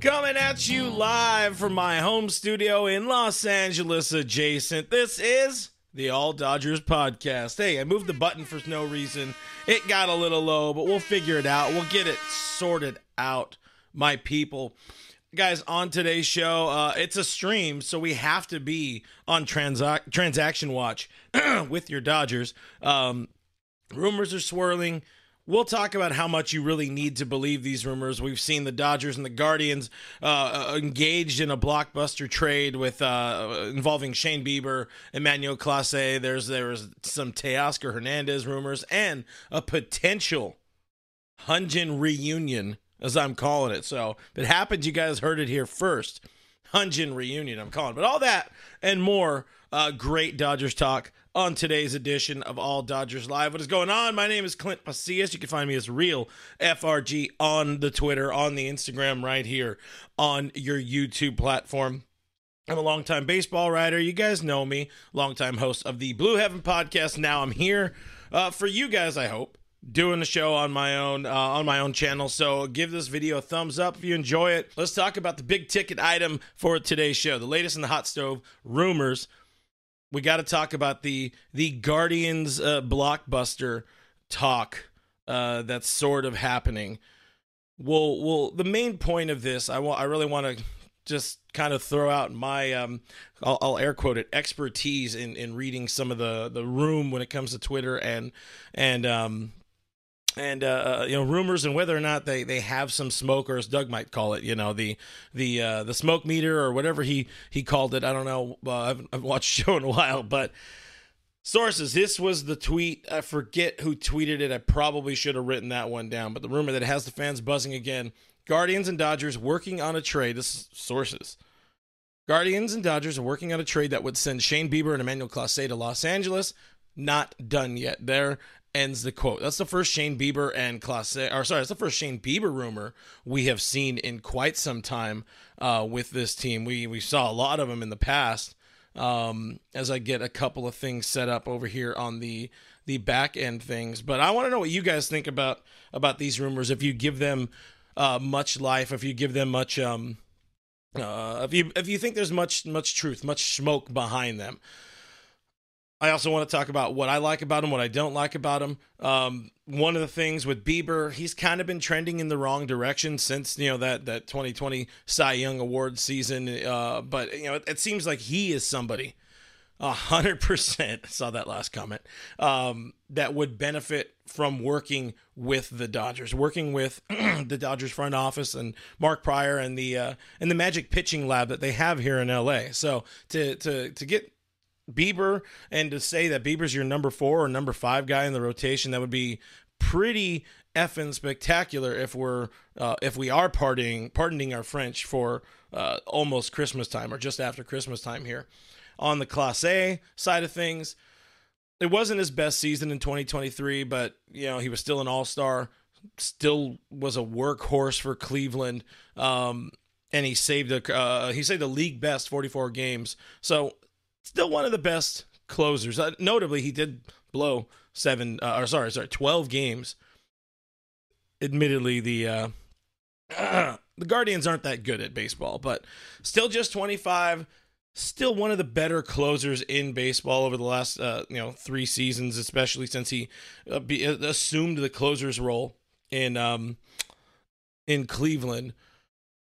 Coming at you live from my home studio in Los Angeles adjacent. This is the All Dodgers podcast. Hey, I moved the button for no reason. It got a little low, but we'll figure it out. We'll get it sorted out, my people. Guys, on today's show, uh, it's a stream, so we have to be on transac- transaction watch with your Dodgers. Um, rumors are swirling. We'll talk about how much you really need to believe these rumors. We've seen the Dodgers and the Guardians uh, engaged in a blockbuster trade with uh, involving Shane Bieber, Emmanuel Clase. There's there was some Teoscar Hernandez rumors and a potential Hunjin reunion, as I'm calling it. So if it happens, you guys heard it here first. Hunjin reunion, I'm calling. it. But all that and more, uh, great Dodgers talk on today's edition of All Dodgers Live. What is going on? My name is Clint Pasillas. You can find me as Real FRG on the Twitter, on the Instagram, right here on your YouTube platform. I'm a longtime baseball writer. You guys know me, longtime host of the Blue Heaven podcast. Now I'm here uh, for you guys. I hope doing the show on my own uh, on my own channel. So give this video a thumbs up if you enjoy it. Let's talk about the big ticket item for today's show, the latest in the hot stove rumors we got to talk about the the Guardians uh, blockbuster talk uh, that's sort of happening. Well, well, the main point of this, I want, I really want to just kind of throw out my, um, I'll, I'll, air quote it, expertise in in reading some of the the room when it comes to Twitter and and um, and uh, you know rumors and whether or not they, they have some smoke or as Doug might call it, you know the the uh, the smoke meter or whatever he he called it. I don't know. Uh, I haven't I've watched the show in a while, but sources. This was the tweet. I forget who tweeted it. I probably should have written that one down. But the rumor that has the fans buzzing again: Guardians and Dodgers working on a trade. This is sources. Guardians and Dodgers are working on a trade that would send Shane Bieber and Emmanuel Clase to Los Angeles. Not done yet. There ends the quote. That's the first Shane Bieber and Clase, or sorry, that's the first Shane Bieber rumor we have seen in quite some time uh, with this team. We we saw a lot of them in the past. Um, as I get a couple of things set up over here on the the back end things, but I want to know what you guys think about about these rumors. If you give them uh, much life, if you give them much um, uh, if you if you think there's much much truth, much smoke behind them. I also want to talk about what I like about him, what I don't like about him. Um, one of the things with Bieber, he's kind of been trending in the wrong direction since you know that that 2020 Cy Young Award season. Uh, but you know, it, it, seems like he is somebody, hundred percent. Saw that last comment. Um, that would benefit from working with the Dodgers, working with the Dodgers front office and Mark Prior and the uh, and the Magic pitching lab that they have here in LA. So to to to get Bieber and to say that Bieber's your number four or number five guy in the rotation, that would be pretty effing spectacular if we're uh, if we are partying pardoning our French for uh, almost Christmas time or just after Christmas time here. On the Clase side of things, it wasn't his best season in 2023, but you know he was still an All Star, still was a workhorse for Cleveland, um, and he saved a uh, he saved the league best 44 games. So still one of the best closers. Uh, notably, he did blow seven, uh, or sorry, sorry, twelve games. Admittedly, the uh, the Guardians aren't that good at baseball, but still just 25. Still one of the better closers in baseball over the last uh, you know three seasons, especially since he uh, be, uh, assumed the closer's role in um, in Cleveland.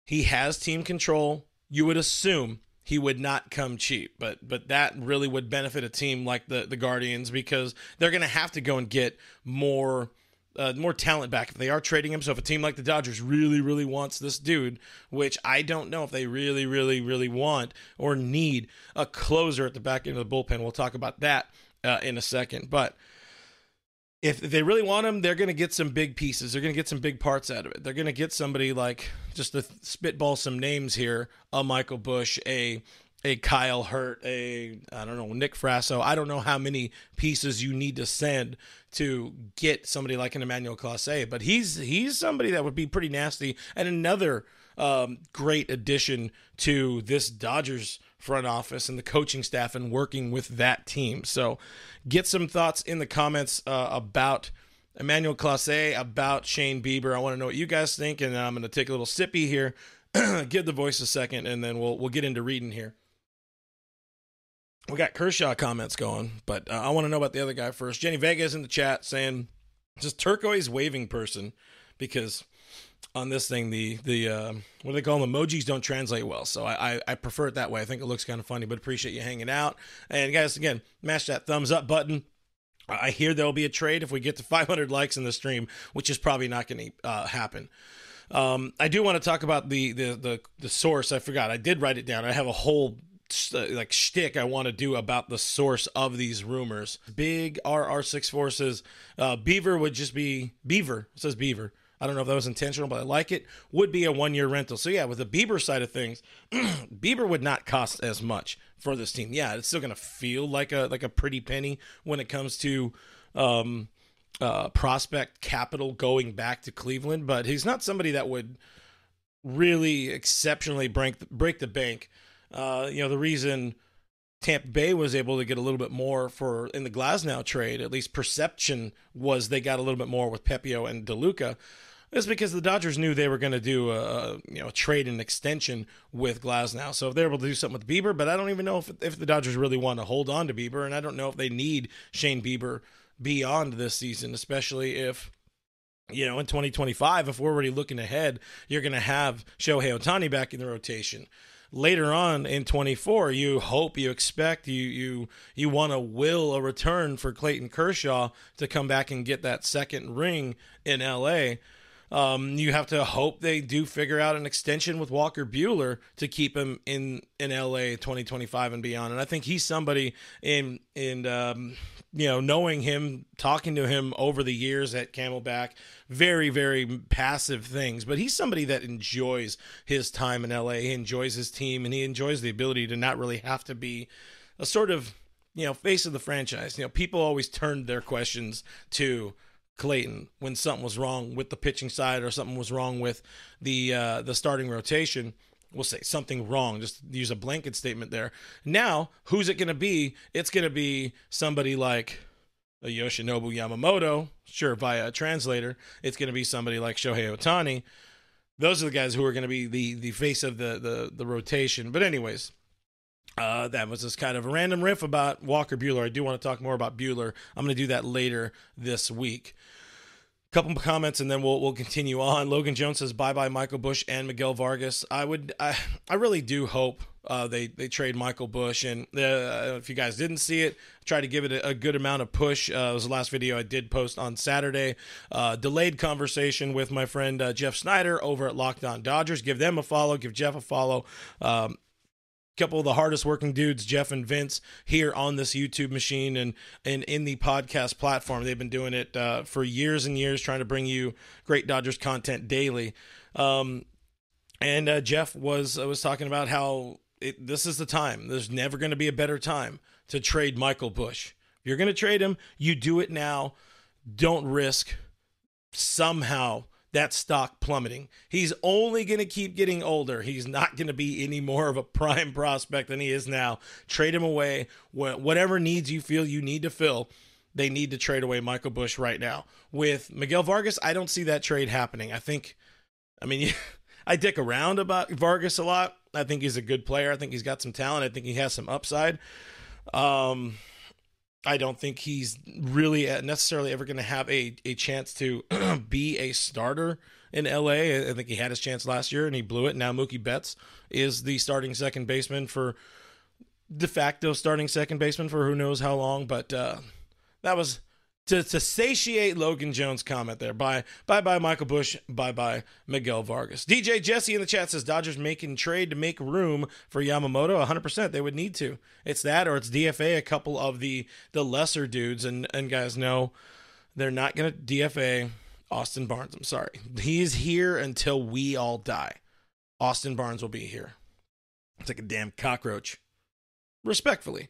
He has team control. You would assume he would not come cheap, but but that really would benefit a team like the the Guardians because they're going to have to go and get more uh, more talent back if they are trading him. So if a team like the Dodgers really, really wants this dude, which I don't know if they really, really, really want or need a closer at the back end of the bullpen, we'll talk about that uh, in a second. But if they really want him, they're going to get some big pieces. They're going to get some big parts out of it. They're going to get somebody like just to spitball some names here: a Michael Busch, a a Kyle Hurt, a I don't know Nick Frasso. I don't know how many pieces you need to send to get somebody like an Emmanuel Clase, but he's he's somebody that would be pretty nasty and another um, great addition to this Dodgers front office and the coaching staff and working with that team. So, get some thoughts in the comments uh, about. Emmanuel Clase about Shane Bieber. I want to know what you guys think, and I'm going to take a little sippy here, give the voice a second, and then we'll we'll get into reading here we got Kershaw comments going, but uh, I want to know about the other guy first. Jenny Vegas in the chat saying just turquoise waving person because on this thing the the uh, what do they call them emojis don't translate well so I, I, I prefer it that way i think it looks kind of funny but appreciate you hanging out and guys again mash that thumbs up button i hear there'll be a trade if we get to 500 likes in the stream which is probably not going to uh, happen um, I do want to talk about the, the the the source. I forgot. I did write it down. I have a whole uh, like shtick I want to do about the source of these rumors. Big RR6 forces. Uh, Beaver would just be Beaver. It says Beaver. I don't know if that was intentional, but I like it. Would be a one year rental. So yeah, with the Bieber side of things, Bieber would not cost as much for this team. Yeah, it's still gonna feel like a like a pretty penny when it comes to um, uh, prospect capital going back to Cleveland, but he's not somebody that would really exceptionally break break the bank uh, you know, the reason Tampa Bay was able to get a little bit more for in the Glasnow trade, at least perception was they got a little bit more with Pepiot and DeLuca, It's because the Dodgers knew they were going to do a you know a trade and extension with Glasnow. So if they're able to do something with Bieber, but I don't even know if if the Dodgers really want to hold on to Bieber, and I don't know if they need Shane Bieber beyond this season, especially if you know, in 2025, if we're already looking ahead, you're going to have Shohei Ohtani back in the rotation later on in 24 you hope you expect you you you want to will a return for Clayton Kershaw to come back and get that second ring in LA um, you have to hope they do figure out an extension with Walker Buehler to keep him in in LA 2025 and beyond. And I think he's somebody in in um, you know knowing him, talking to him over the years at Camelback, very very passive things, but he's somebody that enjoys his time in LA. He enjoys his team, and he enjoys the ability to not really have to be a sort of you know face of the franchise. You know, people always turned their questions to Clayton when something was wrong with the pitching side or something was wrong with the uh, the starting rotation. We'll say something wrong. Just use a blanket statement there. Now, who's it going to be? It's going to be somebody like a Yoshinobu Yamamoto, sure, via a translator. It's going to be somebody like Shohei Ohtani. Those are the guys who are going to be the the face of the the the rotation. But anyways, uh, that was just kind of a random riff about Walker Buehler. I do want to talk more about Buehler. I'm going to do that later this week. Couple comments and then we'll we'll continue on. Logan Jones says bye bye Michael Busch and Miguel Vargas. I would I, I really do hope uh, they they trade Michael Busch and uh, if you guys didn't see it, try to give it a, a good amount of push. Uh, it was the last video I did post on Saturday. Uh, delayed conversation with my friend uh, Jeff Snyder over at Locked On Dodgers. Give them a follow. Give Jeff a follow. Um, couple of the hardest working dudes, Jeff and Vince, here on this YouTube machine and and in the podcast platform. They've been doing it uh, for years and years, trying to bring you great Dodgers content daily. Um, and uh, Jeff was uh, was talking about how it, this is the time. There's never going to be a better time to trade Michael Busch. If you're going to trade him, you do it now. Don't risk somehow that stock plummeting. He's only going to keep getting older. He's not going to be any more of a prime prospect than he is now. Trade him away. Whatever needs you feel you need to fill, they need to trade away Michael Busch right now. With Miguel Vargas, I don't see that trade happening. I think, I mean, I dick around about Vargas a lot. I think he's a good player. I think he's got some talent. I think he has some upside. Um, I don't think he's really necessarily ever going to have a, a chance to be a starter in LA. I think he had his chance last year and he blew it. Now Mookie Betts is the starting second baseman for de facto starting second baseman for who knows how long. But uh, that was to, to satiate Logan Jones' comment there. Bye bye bye Michael Busch. Bye bye Miguel Vargas. DJ Jesse in the chat says Dodgers making trade to make room for Yamamoto. 100%. They would need to. It's that or it's DFA a couple of the the lesser dudes and and guys know they're not going to DFA Austin Barnes. I'm sorry. He's here until we all die. Austin Barnes will be here. It's like a damn cockroach. Respectfully.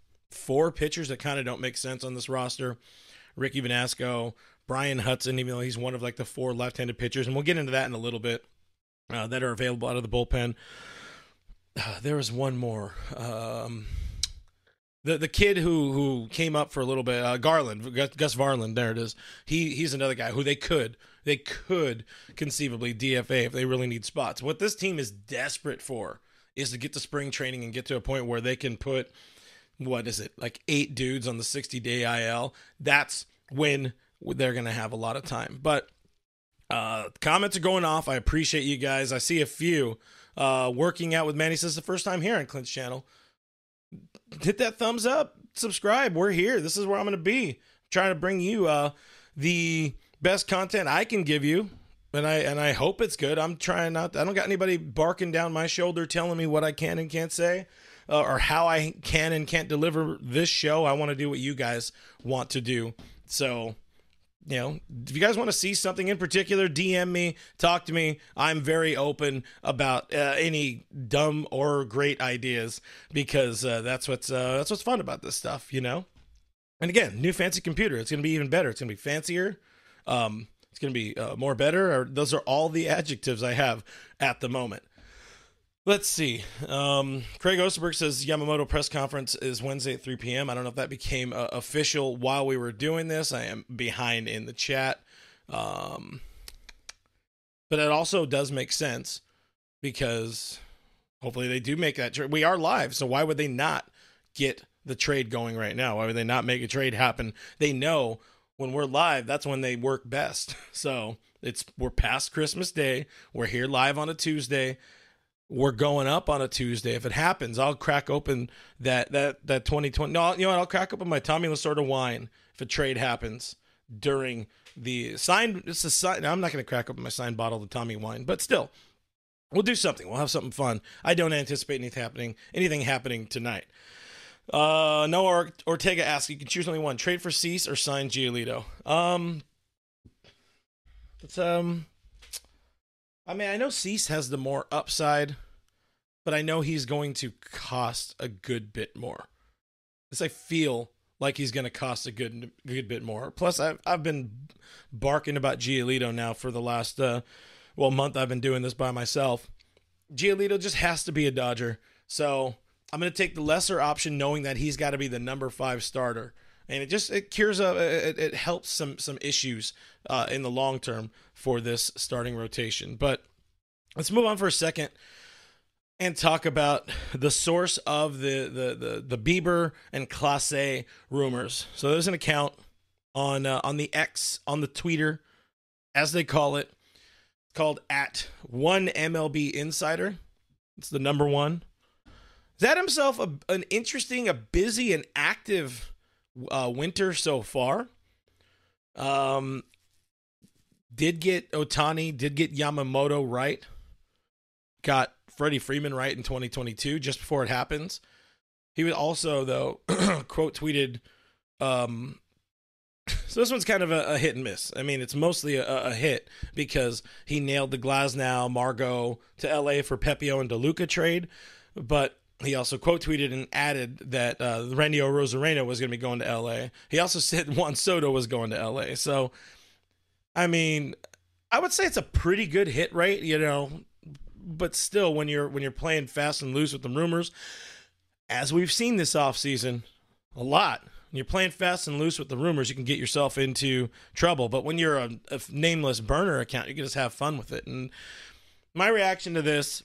four pitchers that kind of don't make sense on this roster. Ricky Vanasco, Brian Hudson, even though he's one of like the four left-handed pitchers, and we'll get into that in a little bit, uh, that are available out of the bullpen. Uh, there was one more. Um, the the kid who who came up for a little bit, uh, Garland, Gus, Gus Varland. There it is. He he's another guy who they could they could conceivably DFA if they really need spots. What this team is desperate for is to get to spring training and get to a point where they can put what is it like eight dudes on the 60 day IL. That's when they're gonna have a lot of time. But uh, comments are going off. I appreciate you guys. I see a few uh, working out with Manny. Says the first time here on Clint's channel. Hit that thumbs up, subscribe. We're here. This is where I'm gonna be. I'm trying to bring you uh, the best content I can give you and I and I hope it's good. I'm trying not. I don't got anybody barking down my shoulder telling me what I can and can't say uh, or how I can and can't deliver this show. I want to do what you guys want to do. So, you know, if you guys want to see something in particular, DM me, talk to me. I'm very open about uh, any dumb or great ideas because uh, that's what's uh, that's what's fun about this stuff, you know. And again, new fancy computer. It's gonna be even better. It's gonna be fancier. Um, it's gonna be uh, more better. Or those are all the adjectives I have at the moment. Let's see. Um, Craig Osterberg says Yamamoto press conference is Wednesday at 3 p.m. I don't know if that became uh, official while we were doing this. I am behind in the chat. Um, but it also does make sense because hopefully they do make that trade. We are live, so why would they not get the trade going right now? Why would they not make a trade happen? They know when we're live, that's when they work best. So it's we're past Christmas Day. We're here live on a Tuesday we're going up on a Tuesday. If it happens, I'll crack open that that that 2020. No, you know what? I'll crack open my Tommy Lasorda wine if a trade happens during the signed. It's a sign. I'm not going to crack open my signed bottle of Tommy wine, but still, we'll do something. We'll have something fun. I don't anticipate anything happening. Anything happening tonight. Uh, Noah Ortega asks, you can choose only one: trade for Cease or sign Giolito. Um, it's um I mean, I know Cease has the more upside, but I know he's going to cost a good bit more. As I feel like he's going to cost a good good bit more. Plus, I've I've been barking about Giolito now for the last uh, well month. I've been doing this by myself. Giolito just has to be a Dodger, so I'm going to take the lesser option, knowing that he's got to be the number five starter and it just it cures a it, it helps some some issues uh, in the long term for this starting rotation. But let's move on for a second and talk about the source of the the the, the Bieber and Clase rumors. So there's an account on uh, on the X on the Twitter, as they call it, called at one MLB Insider. It's the number one. Is that himself a, an interesting, a busy, and active uh, winter so far? Um, did get Ohtani, did get Yamamoto right, got Freddie Freeman right in 2022, just before it happens. He was also, though, quote tweeted um, So this one's kind of a, a hit and miss. I mean, it's mostly a, a hit because he nailed the Glasnow, Margot to LA for Pepiot and DeLuca trade, but he also quote tweeted and added that uh, Randy Arozarena was going to be going to LA. He also said Juan Soto was going to LA. So, I mean, I would say it's a pretty good hit rate, you know, but still, when you're when you're playing fast and loose with the rumors, as we've seen this offseason, a lot. When you're playing fast and loose with the rumors, you can get yourself into trouble. But when you're a, a nameless burner account, you can just have fun with it. And my reaction to this,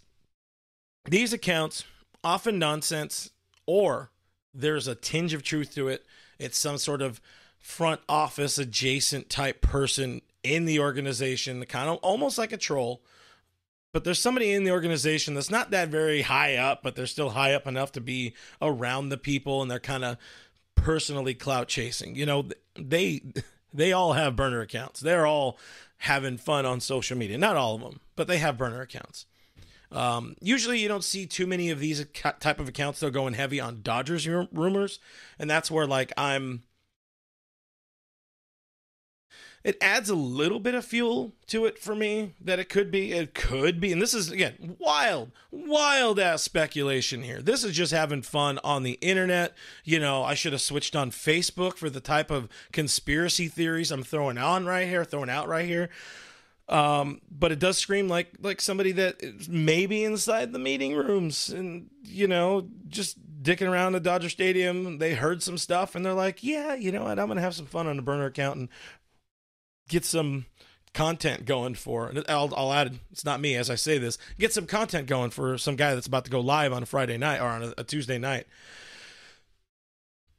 these accounts often nonsense, or there's a tinge of truth to it. It's some sort of front office adjacent type person in the organization, kind of almost like a troll. But there's somebody in the organization that's not that very high up, but they're still high up enough to be around the people and they're kind of personally clout chasing. You know, they they all have burner accounts. They're all having fun on social media. Not all of them, but they have burner accounts. Um, usually, you don't see too many of these type of accounts. They're going heavy on Dodgers rumors, and that's where like I'm it adds a little bit of fuel to it for me that it could be. It could be. And this is, again, wild, wild ass speculation here. This is just having fun on the internet. You know, I should have switched on Facebook for the type of conspiracy theories I'm throwing on right here, throwing out right here. Um, but it does scream like like somebody that is maybe inside the meeting rooms and you know just dicking around the Dodger Stadium. They heard some stuff and they're like, yeah, you know what, I'm gonna have some fun on the burner account and get some content going for I'll, I'll add it's not me as I say this get some content going for some guy that's about to go live on a Friday night or on a, a Tuesday night.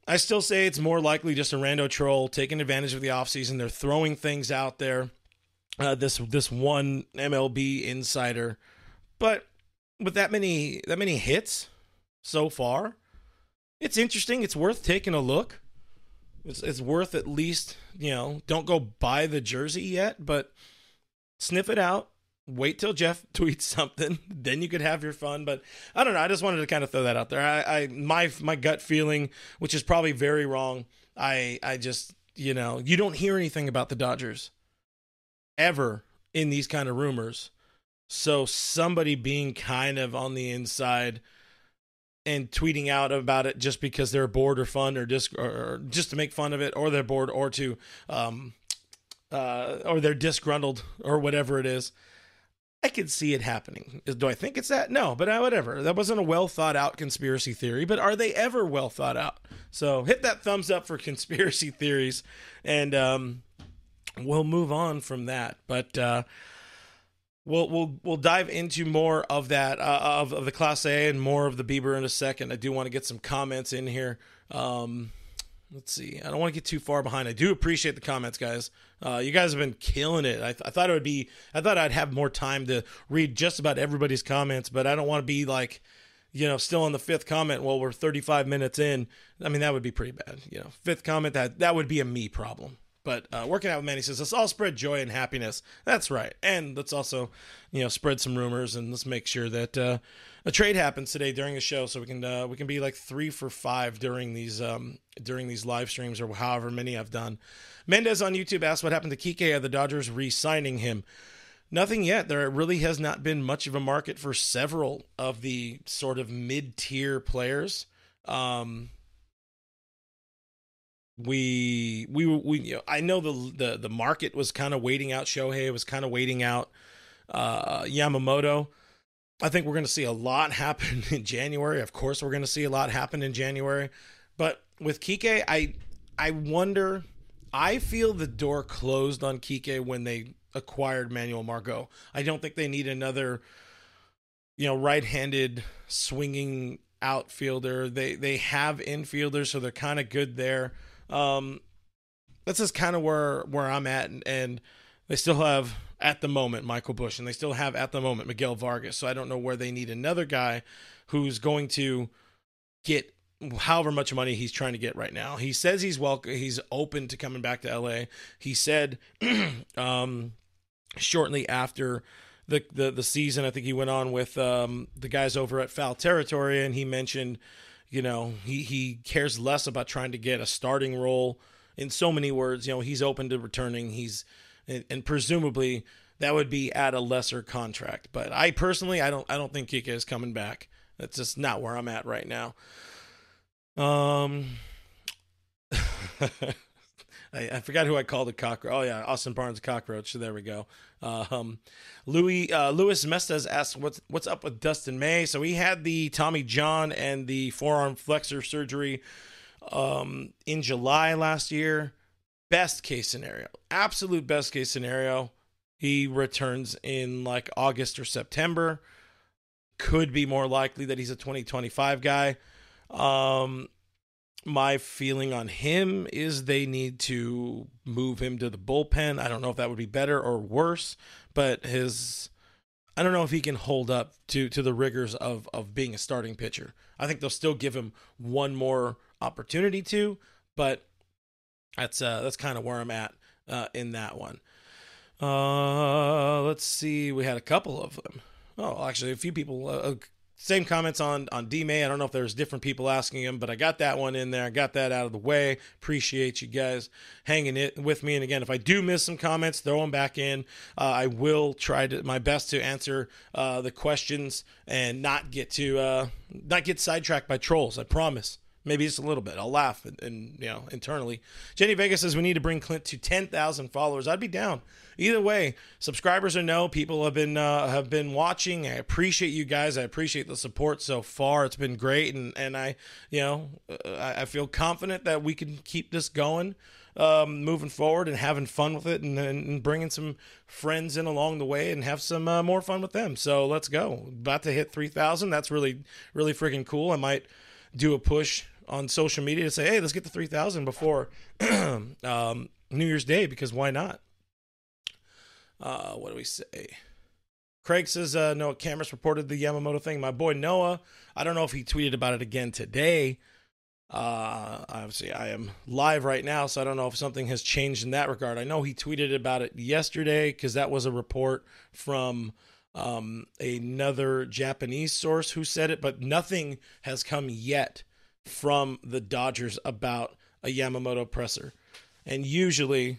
I still say it's more likely just a rando troll taking advantage of the offseason. They're throwing things out there uh, this this one MLB insider but with that many that many hits so far it's interesting it's worth taking a look it's, it's worth at least, you know, don't go buy the jersey yet, but sniff it out. Wait till Jeff tweets something, then you could have your fun. But I don't know. I just wanted to kind of throw that out there. I, I my my gut feeling, which is probably very wrong. I I just you know you don't hear anything about the Dodgers ever in these kind of rumors. So somebody being kind of on the inside and tweeting out about it just because they're bored or fun or just or just to make fun of it or they're bored or to um uh or they're disgruntled or whatever it is i could see it happening. Do i think it's that? No but uh, whatever. That wasn't a well thought out conspiracy theory but are they ever well thought out? So hit that thumbs up for conspiracy theories. And um we'll move on from that but uh We'll we'll we'll dive into more of that uh, of of the Clase and more of the Bieber in a second. I do want to get some comments in here. Um, let's see. I don't want to get too far behind. I do appreciate the comments, guys. Uh, you guys have been killing it. I, th- I thought it would be. I thought I'd have more time to read just about everybody's comments, but I don't want to be like, you know, still on the fifth comment while we're 35 minutes in. I mean, that would be pretty bad. You know, fifth comment that that would be a me problem. But uh, working out with Manny says, let's all spread joy and happiness. That's right. And let's also, you know, spread some rumors and let's make sure that uh, a trade happens today during the show, so we can uh, we can be like three for five during these um, during these live streams or however many I've done. Mendez on YouTube asked what happened to Kike. Are the Dodgers re-signing him? Nothing yet. There really has not been much of a market for several of the sort of mid-tier players. Um, we we we you know, I know the the the market was kind of waiting out Shohei was kind of waiting out uh, Yamamoto. I think we're going to see a lot happen in January. Of course, we're going to see a lot happen in January. But with Kike, I I wonder. I feel the door closed on Kike when they acquired Manuel Margot. I don't think they need another, you know, right-handed swinging outfielder. They they have infielders, so they're kind of good there. Um, that's just kind of where where I'm at, and, and they still have at the moment Michael Busch, and they still have at the moment Miguel Vargas. So I don't know where they need another guy who's going to get however much money he's trying to get right now. He says he's welcome, he's open to coming back to LA. He said um, shortly after the, the the season, I think he went on with um, the guys over at Foul Territory, and he mentioned you know, he he cares less about trying to get a starting role in so many words, you know, he's open to returning. He's and, and presumably that would be at a lesser contract. But I personally, I don't, I don't think Kike is coming back. That's just not where I'm at right now. Um, I, I, forgot who I called a cockroach. Oh yeah, Austin Barnes cockroach. So there we go. Um, Louis uh, Louis Mestes asked what's what's up with Dustin May. So he had the Tommy John and the forearm flexor surgery um, in July last year. Best case scenario, absolute best case scenario, he returns in like August or September. Could be more likely that he's a 2025 guy. Um, my feeling on him is they need to move him to the bullpen. I don't know if that would be better or worse, but his I don't know if he can hold up to to the rigors of of being a starting pitcher. I think they'll still give him one more opportunity to, but that's uh that's kind of where I'm at uh, in that one. Uh, let's see. We had a couple of them. Oh, actually, a few people. Uh, same comments on on D May. I don't know if there's different people asking him, but I got that one in there. I got that out of the way. Appreciate you guys hanging it with me. And again, if I do miss some comments, throw them back in. Uh, I will try to my best to answer uh, the questions and not get to uh, not get sidetracked by trolls. I promise. Maybe just a little bit. I'll laugh and, and you know internally. Jenny Vegas says we need to bring Clint to ten thousand followers. I'd be down either way, subscribers or no, people have been uh, have been watching. I appreciate you guys. I appreciate the support so far. It's been great, and and I, you know, uh, I, I feel confident that we can keep this going. Um, moving forward and having fun with it and, and, bringing some friends in along the way and have some uh, more fun with them. So let's go. About to hit 3,000. That's really, really freaking cool. I might do a push on social media to say, hey, let's get to 3,000 before um, New Year's Day because why not? Uh, what do we say? Craig says, uh, no, cameras reported the Yamamoto thing. My boy Noah, I don't know if he tweeted about it again today. Uh, obviously, I am live right now, so I don't know if something has changed in that regard. I know he tweeted about it yesterday because that was a report from um, another Japanese source who said it, but nothing has come yet from the Dodgers about a Yamamoto presser. And usually,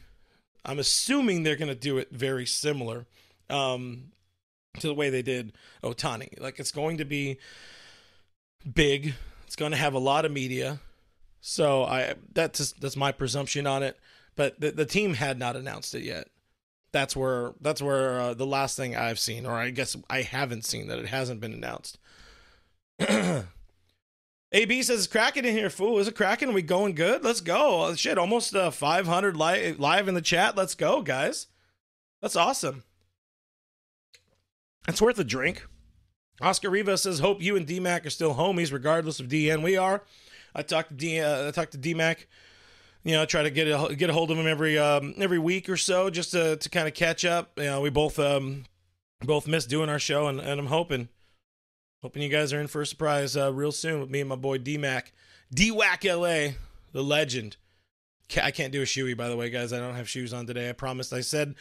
I'm assuming they're going to do it very similar um, to the way they did Ohtani. Like it's going to be big. It's going to have a lot of media. So I that's that's my presumption on it. But the, the team had not announced it yet. That's where that's where uh, the last thing I've seen, or I guess I haven't seen that it hasn't been announced. AB says, cracking in here, fool. Is it cracking? We going good? Let's go. Oh, shit, almost uh, 500 li- live in the chat. Let's go, guys. That's awesome. That's worth a drink. Oscar Riva says, hope you and DMAC are still homies, regardless of DN. We are. I talked to D. Uh, I talked to DMAC. You know, I try to get a get a hold of him every um, every week or so, just to to kind of catch up. You know, we both um both miss doing our show, and, and I'm hoping Hoping you guys are in for a surprise uh, real soon with me and my boy D Mac. D Wack LA, the legend. I can't do a shoey, by the way, guys. I don't have shoes on today. I promised. I said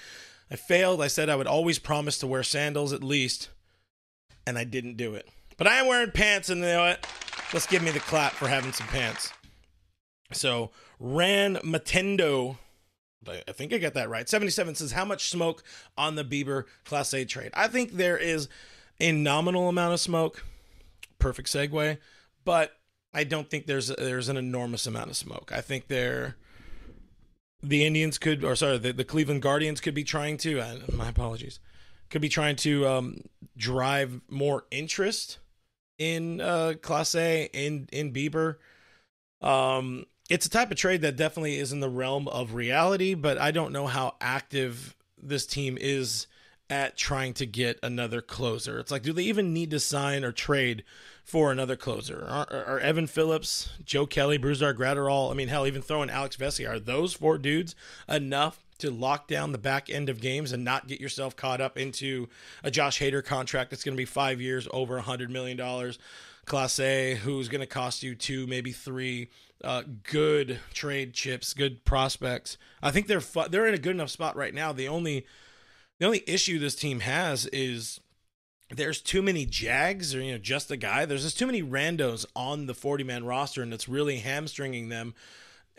I failed. I said I would always promise to wear sandals at least, and I didn't do it. But I am wearing pants, and you know what? Let's give me the clap for having some pants. So, Ran Matendo, I think I got that right. 77 says, How much smoke on the Bieber Clase trade? I think there is a nominal amount of smoke. Perfect segue, but I don't think there's there's an enormous amount of smoke. I think there the Indians could, or sorry, the, the Cleveland Guardians could be trying to. Uh, my apologies, could be trying to um, drive more interest in uh, Clase in in Bieber. Um, it's a type of trade that definitely is in the realm of reality, but I don't know how active this team is at trying to get another closer. It's like, do they even need to sign or trade for another closer? Are, are Evan Phillips, Joe Kelly, Brusdar Graterol, I mean, hell, even throwing Alex Vesia, are those four dudes enough to lock down the back end of games and not get yourself caught up into a Josh Hader contract that's going to be five years, over a $100 million? Clase, who's going to cost you two, maybe three uh, good trade chips, good prospects. I think they're fu- they're in a good enough spot right now. The only the only issue this team has is there's too many Jags or you know just a guy. There's just too many randos on the 40 man roster, and it's really hamstringing them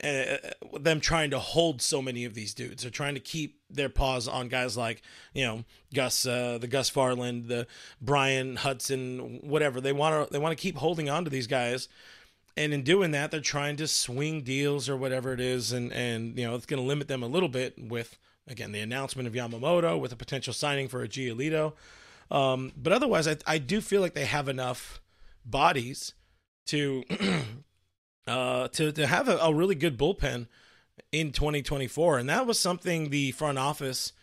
uh, them trying to hold so many of these dudes. They're trying to keep their paws on guys like you know Gus, uh, the Gus Varland, the Brian Hudson, whatever. They want to they want to keep holding on to these guys, and in doing that, they're trying to swing deals or whatever it is, and and you know it's going to limit them a little bit with again the announcement of Yamamoto with a potential signing for a Giolito. Um, but otherwise, I I do feel like they have enough bodies to uh, to to have a, a, really good bullpen in 2024, and that was something the front office,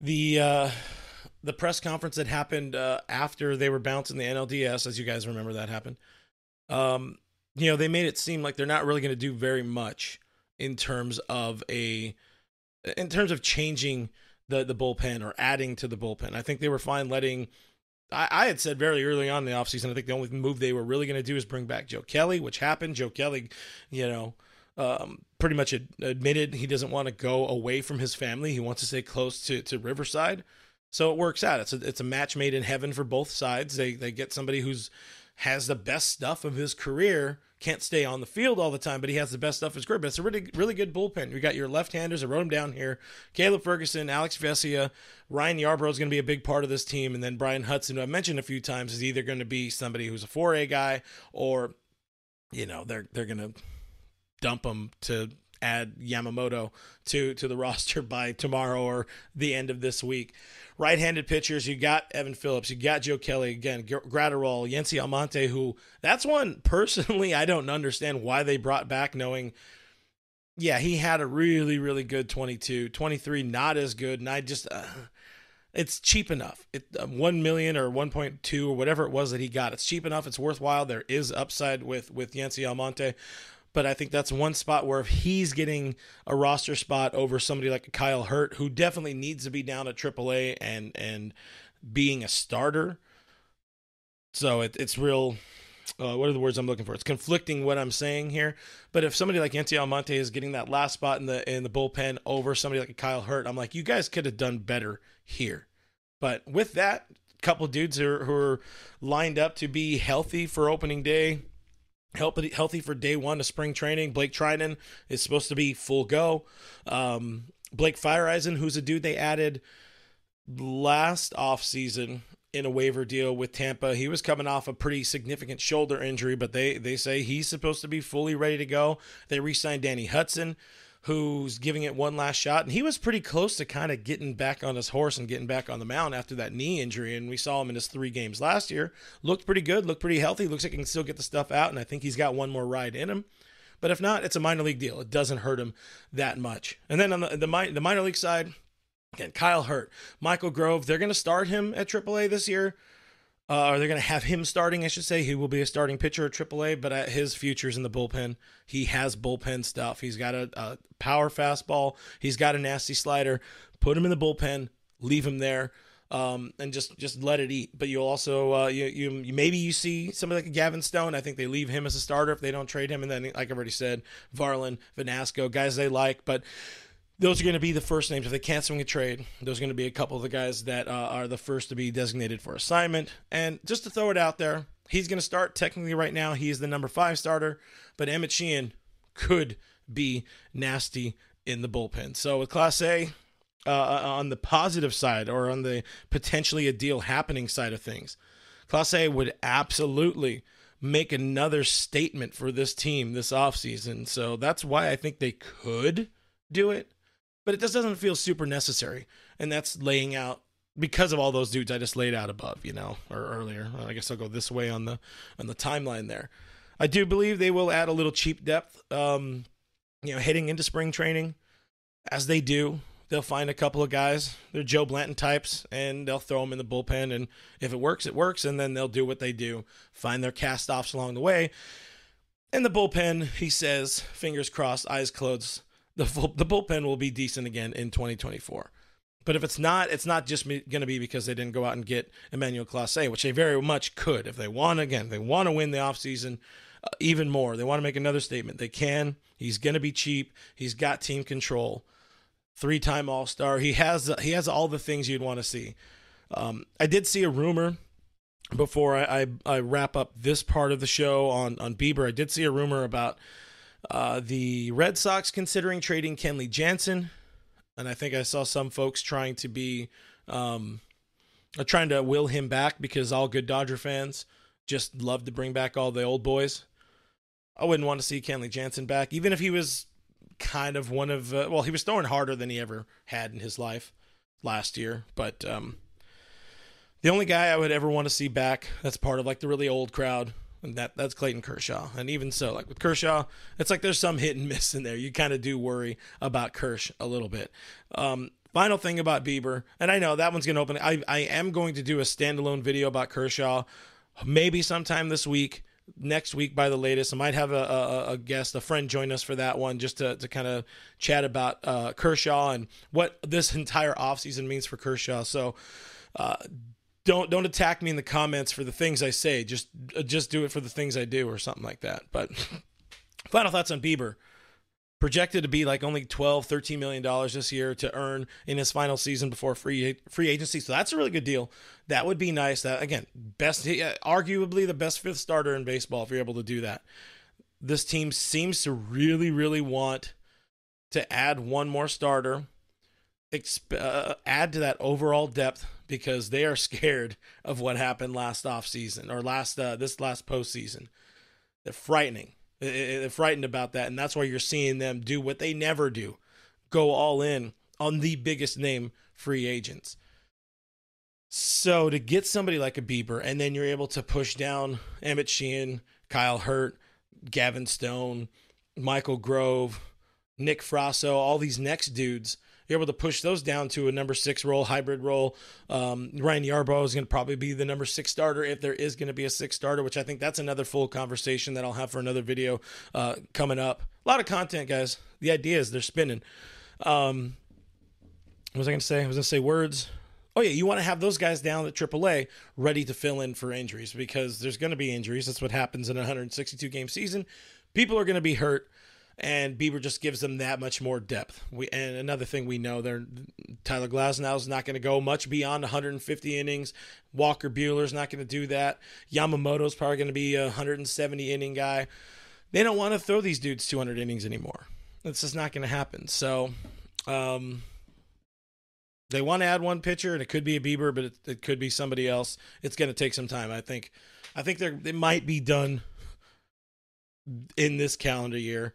the uh, the press conference that happened uh, after they were bouncing the NLDS, as you guys remember that happened. Um, you know, they made it seem like they're not really going to do very much in terms of a in terms of changing the the bullpen or adding to the bullpen. I think they were fine letting I, I had said very early on in the offseason, I think the only move they were really going to do is bring back Joe Kelly, which happened. Joe Kelly, you know, um, pretty much admitted he doesn't want to go away from his family. He wants to stay close to, to Riverside. So it works out. It's a, it's a match made in heaven for both sides. They, they get somebody who's has the best stuff of his career can't stay on the field all the time, but he has the best stuff in his career. But it's a really, really good bullpen. You got your left-handers. I wrote them down here: Caleb Ferguson, Alex Vesia, Ryan Yarbrough is going to be a big part of this team, and then Brian Hudson, who I mentioned a few times, is either going to be somebody who's a 4A guy, or you know they're they're going to dump him to add Yamamoto to to the roster by tomorrow or the end of this week. Right-handed pitchers, you got Evan Phillips, you got Joe Kelly again, Graterol, Yency Almonte, who that's one personally I don't understand why they brought back, knowing. Yeah, he had a really, really good 22. 23, not as good. And I just, uh, it's cheap enough. It uh, 1 million or 1.2 or whatever it was that he got. It's cheap enough. It's worthwhile. There is upside with with Yency Almonte but I think that's one spot where if he's getting a roster spot over somebody like Kyle Hurt, who definitely needs to be down at AAA and and being a starter. So it, it's real. Uh, what are the words I'm looking for? It's conflicting what I'm saying here. But if somebody like Yency Almonte is getting that last spot in the in the bullpen over somebody like Kyle Hurt, I'm like, you guys could have done better here. But with that, couple dudes who are, who are lined up to be healthy for opening day healthy, healthy for day one of spring training. Blake Treinen is supposed to be full go. Um, Blake Feyereisen, who's a dude they added last offseason in a waiver deal with Tampa. He was coming off a pretty significant shoulder injury, but they they say he's supposed to be fully ready to go. They re-signed Danny Hudson who's giving it one last shot. And he was pretty close to kind of getting back on his horse and getting back on the mound after that knee injury. And we saw him in his three games last year. Looked pretty good, looked pretty healthy. Looks like he can still get the stuff out. And I think he's got one more ride in him. But if not, it's a minor league deal. It doesn't hurt him that much. And then on the, the, the minor league side, again, Kyle Hurt, Michael Grove, they're going to start him at AAA this year. Uh, are they going to have him starting? I should say he will be a starting pitcher at AAA, but at his future's in the bullpen. He has bullpen stuff. He's got a, a power fastball. He's got a nasty slider. Put him in the bullpen. Leave him there. Um, and just just let it eat. But you'll also uh, you, you maybe you see somebody like Gavin Stone. I think they leave him as a starter if they don't trade him, and then like I've already said, Varland, Vanasco, guys they like. But those are going to be the first names. If they can't swing a trade, those are going to be a couple of the guys that uh, are the first to be designated for assignment. And just to throw it out there, he's going to start technically right now. He is the number five starter, but Emmett Sheehan could be nasty in the bullpen. So with Clase, uh, uh, on the positive side or on the potentially a deal happening side of things, Clase would absolutely make another statement for this team this offseason. So that's why I think they could do it but it just doesn't feel super necessary. And that's laying out because of all those dudes I just laid out above, you know, or earlier. I guess I'll go this way on the on the timeline there. I do believe they will add a little cheap depth, um, you know, heading into spring training. As they do, they'll find a couple of guys. They're Joe Blanton types, and they'll throw them in the bullpen. And if it works, it works. And then they'll do what they do, find their cast offs along the way. And the bullpen, he says, fingers crossed, eyes closed, the full, the bullpen will be decent again in 2024. But if it's not, it's not just going to be because they didn't go out and get Emmanuel Clase, which they very much could. If they want, again, they want to win the offseason uh, even more. They want to make another statement. They can. He's going to be cheap. He's got team control. Three-time All-Star. He has he has all the things you'd want to see. Um, I did see a rumor before I, I, I wrap up this part of the show on on Bieber. I did see a rumor about Uh, the Red Sox considering trading Kenley Jansen, and I think I saw some folks trying to be um, uh, trying to will him back because all good Dodger fans just love to bring back all the old boys. I wouldn't want to see Kenley Jansen back, even if he was kind of one of uh, well, he was throwing harder than he ever had in his life last year, but um, the only guy I would ever want to see back that's part of like the really old crowd that that's Clayton Kershaw. And even so, like with Kershaw, it's like there's some hit and miss in there. You kind of do worry about Kersh a little bit. Um, final thing about Bieber, and I know that one's gonna open. I I am going to do a standalone video about Kershaw, maybe sometime this week next week by the latest. I might have a, a, a guest, a friend, join us for that one just to, to kind of chat about uh, Kershaw and what this entire offseason means for Kershaw. So uh, don't don't attack me in the comments for the things I say. Just uh, just do it for the things I do or something like that. But final thoughts on Bieber. Projected to be like only 12 13 million dollars this year to earn in his final season before free free agency. So that's a really good deal. That would be nice. That again best arguably the best fifth starter in baseball if you're able to do that. This team seems to really really want to add one more starter exp- uh, add to that overall depth because they are scared of what happened last offseason or last uh, this last postseason they're frightening they're frightened about that, and that's why you're seeing them do what they never do go all in on the biggest name free agents. So to get somebody like a Bieber, and then you're able to push down Emmet Sheehan, Kyle Hurt, Gavin Stone, Michael Grove, Nick Frasso, all these next dudes you're able to push those down to a number six role, hybrid role. Um, Ryan Yarbrough is going to probably be the number six starter if there is going to be a six starter, which I think that's another full conversation that I'll have for another video uh, coming up. A lot of content, guys. The idea is they're spinning. Um, what was I going to say? I was going to say words. Oh yeah, you want to have those guys down at AAA ready to fill in for injuries because there's going to be injuries. That's what happens in a 162 game season. People are going to be hurt and Bieber just gives them that much more depth. We and another thing we know, they're Tyler Glasnow is not going to go much beyond 150 innings. Walker Buehler's not going to do that. Yamamoto's probably going to be a 170 inning guy. They don't want to throw these dudes 200 innings anymore. It's just not going to happen. So, um, they want to add one pitcher, and it could be a Bieber, but it, it could be somebody else. It's going to take some time. I think. I think they're they might be done in this calendar year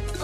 a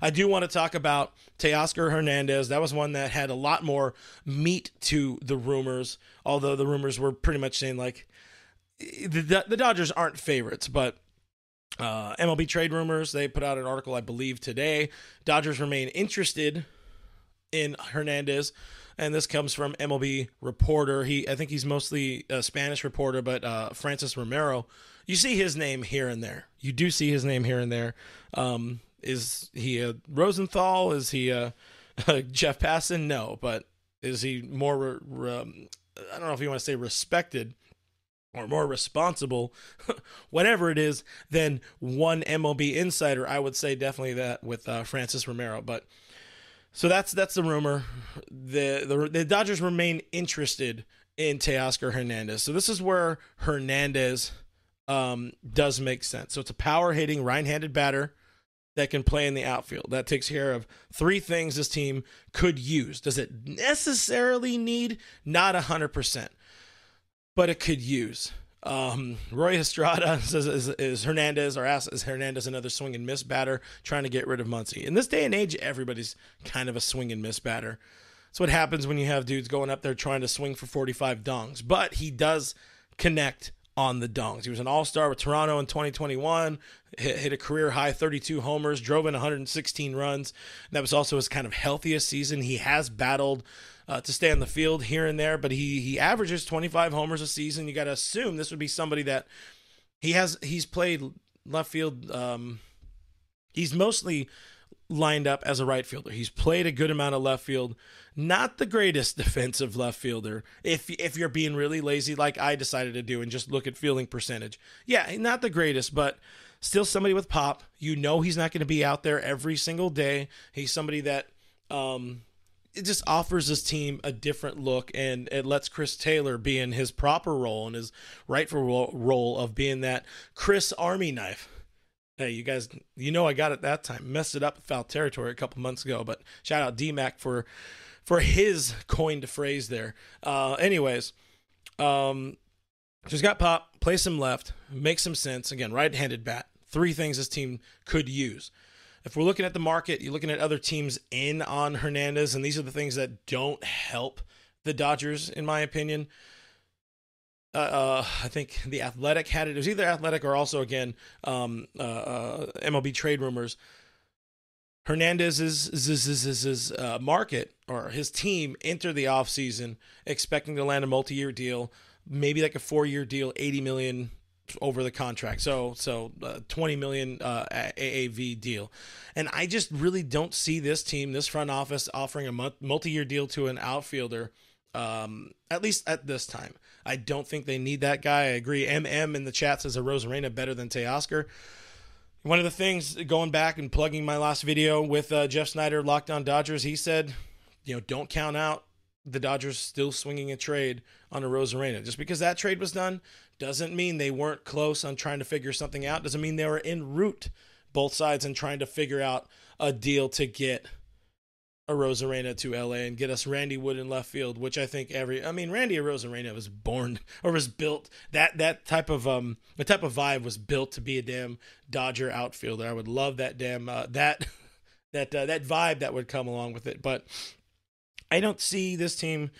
I do want to talk about Teoscar Hernandez. That was one that had a lot more meat to the rumors, although the rumors were pretty much saying like the, the Dodgers aren't favorites, but uh, MLB trade rumors, they put out an article, I believe, today. Dodgers remain interested in Hernandez. And this comes from MLB reporter. He, I think he's mostly a Spanish reporter, but uh, Francys Romero. You see his name here and there. You do see his name here and there. Um, is he a Rosenthal? Is he a, a Jeff Passan? No, but is he more? Um, I don't know if you want to say respected or more responsible, whatever it is, than one MLB insider. I would say definitely that with uh, Francys Romero. But so that's that's the rumor. The, the the Dodgers remain interested in Teoscar Hernandez. So this is where Hernandez um, does make sense. So it's a power hitting right handed batter that can play in the outfield. That takes care of three things this team could use. Does it necessarily need? Not 100%, but it could use. Um, Roy Estrada says is, is Hernandez or asks is Hernandez another swing and miss batter trying to get rid of Muncy. In this day and age, everybody's kind of a swing and miss batter. That's what happens when you have dudes going up there trying to swing for 45 dongs. But he does connect on the dongs. He was an all star with Toronto in 2021, hit, hit, a career high 32 homers, drove in 116 runs. That was also his kind of healthiest season. He has battled uh, to stay on the field here and there, but he he averages 25 homers a season. You got to assume this would be somebody that he has he's played left field. Um, he's mostly lined up as a right fielder. He's played a good amount of left field. Not the greatest defensive left fielder. If if you're being really lazy like I decided to do and just look at fielding percentage. Yeah, not the greatest, but still somebody with pop. You know he's not going to be out there every single day. He's somebody that um it just offers his team a different look and it lets Chris Taylor be in his proper role and his rightful role of being that Chris Army knife. Hey, you guys, you know I got it that time. Messed it up foul territory a couple months ago, but shout out DMAC for for his coined phrase there. Uh, anyways, um, just got pop, play some left, make some sense. Again, right-handed bat. Three things this team could use if we're looking at the market, you're looking at other teams in on Hernandez, and these are the things that don't help the Dodgers, in my opinion. Uh, uh, I think the Athletic had it. It was either Athletic or also again um, uh, uh MLB trade rumors. Hernandez's uh, market or his team enter the offseason expecting to land a multi-year deal, maybe like a four-year deal, 80 million over the contract. So so uh, 20 million uh, AAV deal. And I just really don't see this team, this front office offering a multi-year deal to an outfielder um, at least at this time. I don't think they need that guy. I agree. MM in the chat says Arozarena better than Teoscar. One of the things going back and plugging my last video with uh, Jeff Snyder, Lockdown Dodgers, he said, you know, don't count out the Dodgers still swinging a trade on Arozarena. Just because that trade was done doesn't mean they weren't close on trying to figure something out. Doesn't mean they were en route, both sides, and trying to figure out a deal to get Arozarena to LA and get us Randy Wood in left field, which I think every I mean Randy Arozarena was born or was built that that type of um the type of vibe was built to be a damn Dodger outfielder. I would love that damn uh, that that uh, that vibe that would come along with it, but I don't see this team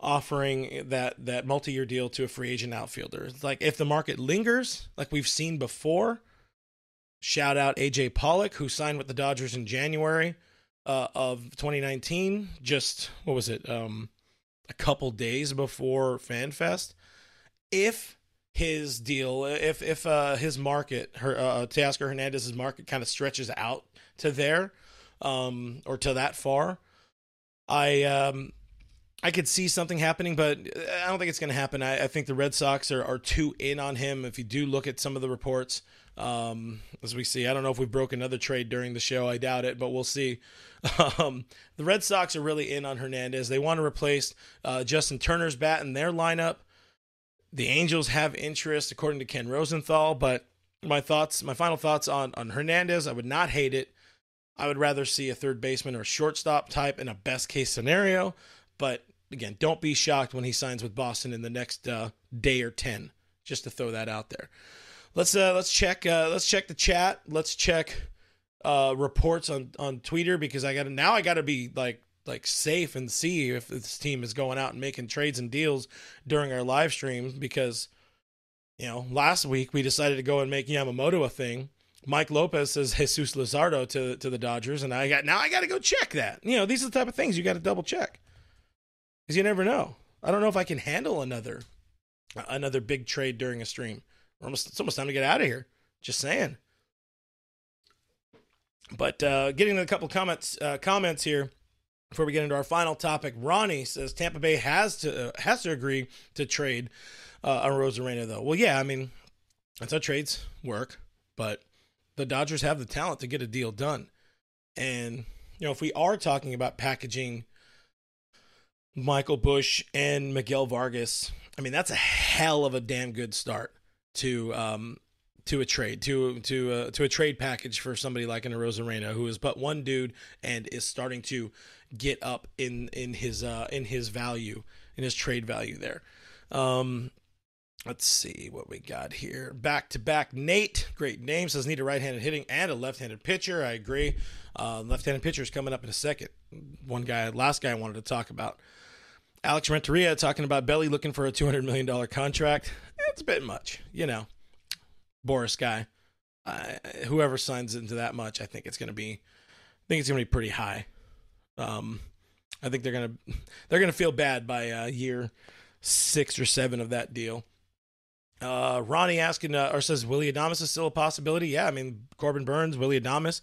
offering that that multi-year deal to a free agent outfielder. It's like if the market lingers, like we've seen before, shout out AJ Pollock who signed with the Dodgers in January uh, of 2019. Just what was it? Um, a couple days before FanFest. If his deal, if if uh, his market, her uh, Teoscar Hernandez's market, kind of stretches out to there, um, or to that far, I um, I could see something happening, but I don't think it's going to happen. I, I, think the Red Sox are, are too in on him. If you do look at some of the reports, um, as we see, I don't know if we broke another trade during the show. I doubt it, but we'll see. Um, the Red Sox are really in on Hernandez. They want to replace uh, Justin Turner's bat in their lineup. The Angels have interest, according to Ken Rosenthal. But my thoughts, my final thoughts on on Hernandez, I would not hate it. I would rather see a third baseman or shortstop type in a best case scenario. But again, don't be shocked when he signs with Boston in the next uh, day or ten. Just to throw that out there. Let's uh, let's check uh, let's check the chat. Let's check uh, reports on on Twitter because I got now I got to be like like safe and see if this team is going out and making trades and deals during our live stream because you know last week we decided to go and make Yamamoto a thing. Mike Lopez says Jesus Luzardo to to the Dodgers, and I got now I got to go check that. You know these are the type of things you got to double check because you never know. I don't know if I can handle another another big trade during a stream. Almost, it's almost time to get out of here. Just saying. But uh, getting to a couple comments uh, comments here before we get into our final topic. Ronnie says Tampa Bay has to uh, has to agree to trade uh, on Arozarena though. Well, yeah, I mean that's how trades work, but the Dodgers have the talent to get a deal done. And you know, if we are talking about packaging Michael Busch and Miguel Vargas. I mean, that's a hell of a damn good start to um to a trade to to uh, to a trade package for somebody like an Arozarena who is but one dude and is starting to get up in in his uh in his value in his trade value there. Um Let's see what we got here. Back to back Nate, great name, says need a right handed hitting and a left handed pitcher. I agree. Uh, left handed pitcher is coming up in a second. One guy, last guy I wanted to talk about. Alex Renteria talking about Belly looking for a $200 million contract. It's a bit much, you know. Boras guy. Uh, whoever signs into that much, I think it's going to be, I think it's going to be pretty high. Um, I think they're going to, they're going to feel bad by uh, year six or seven of that deal. Uh, Ronnie asking, uh, or says, Willy Adames is still a possibility. Yeah, I mean, Corbin Burnes, Willy Adames.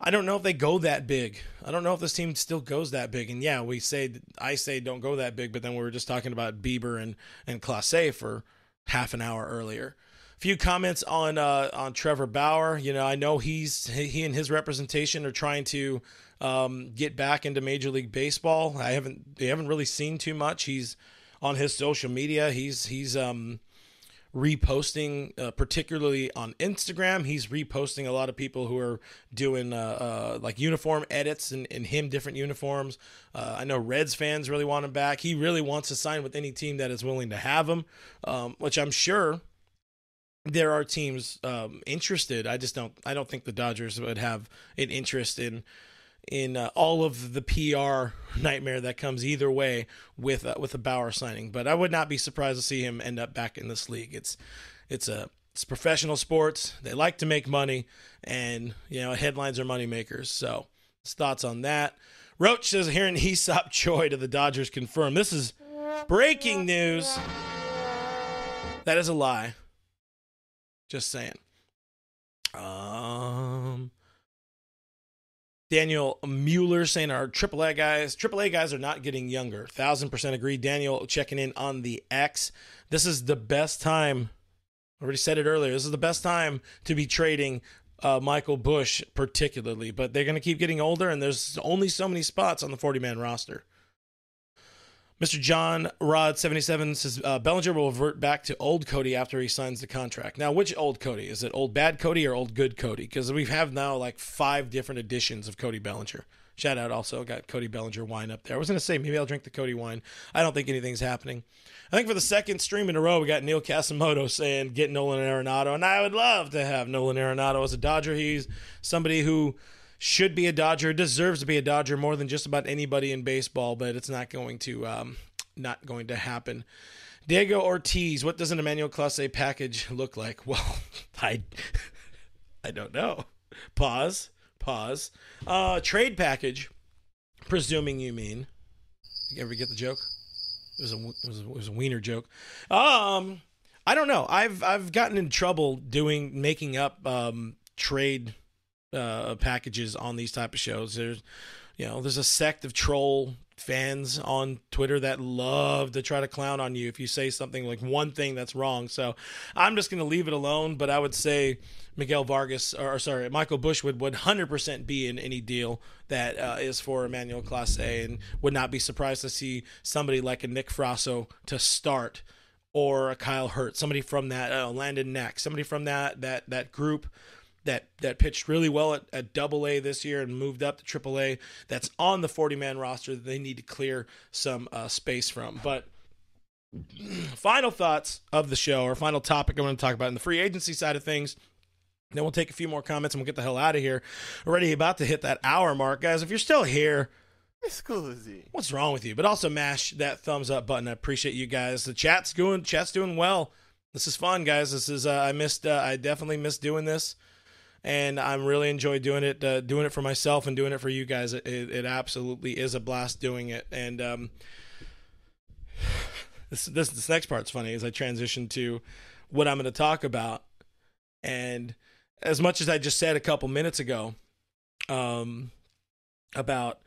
I don't know if they go that big. I don't know if this team still goes that big. And yeah, we say I say don't go that big, but then we were just talking about Bieber and and Clase for half an hour earlier. A few comments on uh, on Trevor Bauer. You know, I know he's he and his representation are trying to um, get back into Major League Baseball. I haven't they haven't really seen too much. He's on his social media. He's he's um reposting, uh, particularly on Instagram. He's reposting a lot of people who are doing uh, uh, like uniform edits in, in him different uniforms. Uh, I know Reds fans really want him back. He really wants to sign with any team that is willing to have him, um, which I'm sure there are teams um, interested. I just don't. I don't think the Dodgers would have an interest in in uh, all of the PR nightmare that comes either way with uh, with a Bauer signing. But I would not be surprised to see him end up back in this league. It's it's a it's professional sports. They like to make money, and you know headlines are money makers. So thoughts on that. Roach says hearing Hee-Seop Choi to the Dodgers confirmed. This is breaking news. That is a lie. Just saying. Um. Daniel Mueller saying our AAA guys, AAA guys are not getting younger. Thousand percent agree. Daniel checking in on the X. This is the best time. I already said it earlier. This is the best time to be trading uh, Michael Busch, particularly. But they're going to keep getting older, and there's only so many spots on the 40 man roster. Mr. John Rod 77 says uh, Bellinger will revert back to old Cody after he signs the contract. Now, which old Cody? Is it old bad Cody or old good Cody? Because we have now like five different editions of Cody Bellinger. Shout out also got Cody Bellinger wine up there. I was going to say maybe I'll drink the Cody wine. I don't think anything's happening. I think for the second stream in a row, we got Neil Casimoto saying get Nolan Arenado, and I would love to have Nolan Arenado as a Dodger. He's somebody who should be a Dodger, deserves to be a Dodger more than just about anybody in baseball, but it's not going to um, not going to happen. Diego Ortiz, what does an Emmanuel Clase package look like? Well, I I don't know. Pause. Pause. Uh trade package, presuming you mean. You ever get the joke? It was a it was a, it was a wiener joke. Um I don't know. I've I've gotten in trouble doing making up um trade uh, packages on these type of shows. There's, you know, there's a sect of troll fans on Twitter that love to try to clown on you if you say something like one thing that's wrong. So I'm just going to leave it alone. But I would say Miguel Vargas, or, sorry, Michael Busch would 100% be in any deal that uh, is for Emmanuel Clase, and would not be surprised to see somebody like a Nick Frasso to start. Or a Kyle Hurt, somebody from that uh, Landon Knack, somebody from that that that group that that pitched really well at, at double A this year and moved up to triple A that's on the 40 man roster that they need to clear some uh, space from. But final thoughts of the show or final topic I'm going to talk about in the free agency side of things. Then we'll take a few more comments and we'll get the hell out of here. Already about to hit that hour mark, guys. If you're still here, what's wrong with you? But also mash that thumbs up button. I appreciate you guys. The chat's doing chat's doing well. This is fun, guys. This is uh, I missed. Uh, I definitely missed doing this and I'm really enjoy doing it, uh, doing it for myself and doing it for you guys. It, it absolutely is a blast doing it, and um, this this this next part's funny as I transition to what I'm going to talk about, and as much as I just said a couple minutes ago, um, about